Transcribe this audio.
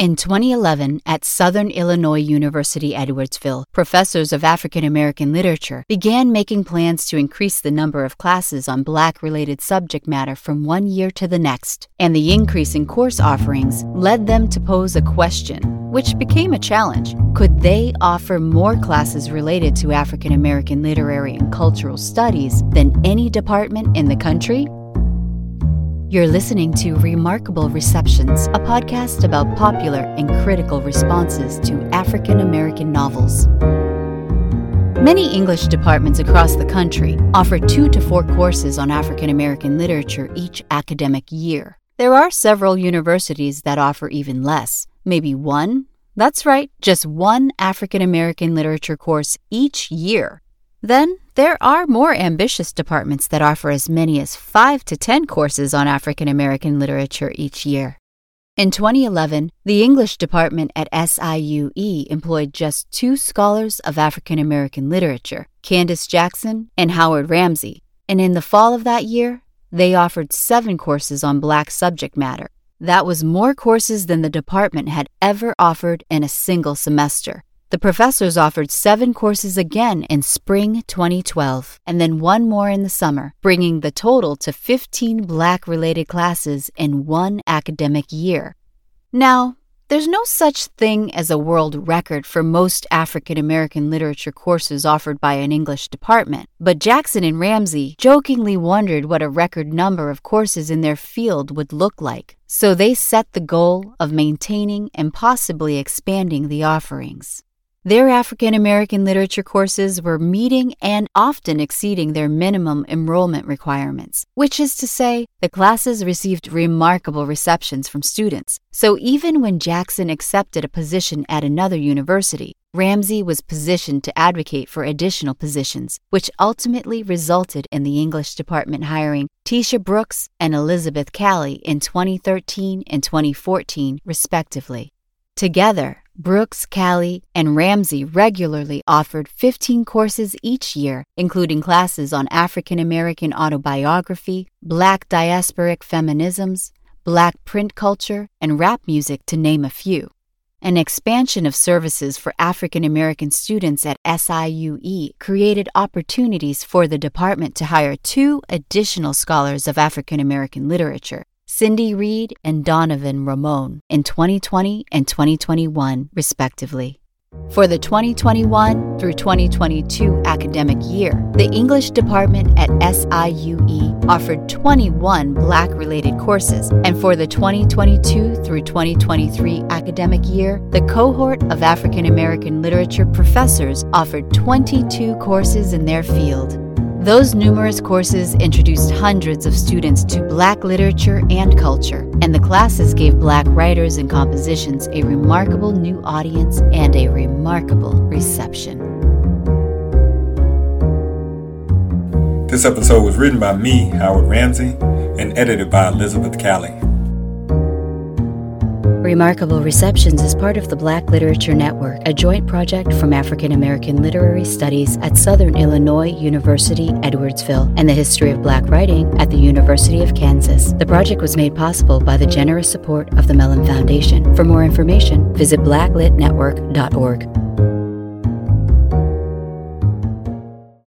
In 2011, at Southern Illinois University Edwardsville, professors of African American literature began making plans to increase the number of classes on Black related subject matter from one year to the next, and the increase in course offerings led them to pose a question, which became a challenge. Could they offer more classes related to African American literary and cultural studies than any department in the country? You're listening to Remarkable Receptions, a podcast about popular and critical responses to African American novels. Many English departments across the country offer two to four courses on African American literature each academic year. There are several universities that offer even less, maybe one. That's right, just one African American literature course each year. Then there are more ambitious departments that offer as many as 5 to 10 courses on African American literature each year. In 2011, the English department at SIUE employed just two scholars of African American literature, Candace Jackson and Howard Rambsy, and in the fall of that year, they offered seven courses on black subject matter. That was more courses than the department had ever offered in a single semester. The professors offered seven courses again in spring 2012, and then one more in the summer, bringing the total to 15 Black related classes in one academic year. Now, there's no such thing as a world record for most African American literature courses offered by an English department, but Jackson and Rambsy jokingly wondered what a record number of courses in their field would look like, so they set the goal of maintaining and possibly expanding the offerings. Their African American literature courses were meeting and often exceeding their minimum enrollment requirements, which is to say, the classes received remarkable receptions from students. So even when Jackson accepted a position at another university, Rambsy was positioned to advocate for additional positions, which ultimately resulted in the English department hiring Tisha Brooks and Elizabeth Cali in 2013 and 2014, respectively. Together, Brooks, Cali, and Rambsy regularly offered 15 courses each year, including classes on African American autobiography, Black diasporic feminisms, Black print culture, and rap music, to name a few. An expansion of services for African American students at SIUE created opportunities for the department to hire two additional scholars of African American literature, Cindy Reed and Donovan Ramon in 2020 and 2021, respectively. For the 2021 through 2022 academic year, the English department at SIUE offered 21 Black related courses, and for the 2022 through 2023 academic year, the cohort of African American literature professors offered 22 courses in their field. Those numerous courses introduced hundreds of students to Black literature and culture, and the classes gave Black writers and compositions a remarkable new audience and a remarkable reception. This episode was written by me, Howard Rambsy, and edited by Elizabeth Cali. Remarkable Receptions is part of the Black Literature Network, a joint project from African American Literary Studies at Southern Illinois University, Edwardsville, and the History of Black Writing at the University of Kansas. The project was made possible by the generous support of the Mellon Foundation. For more information, visit blacklitnetwork.org.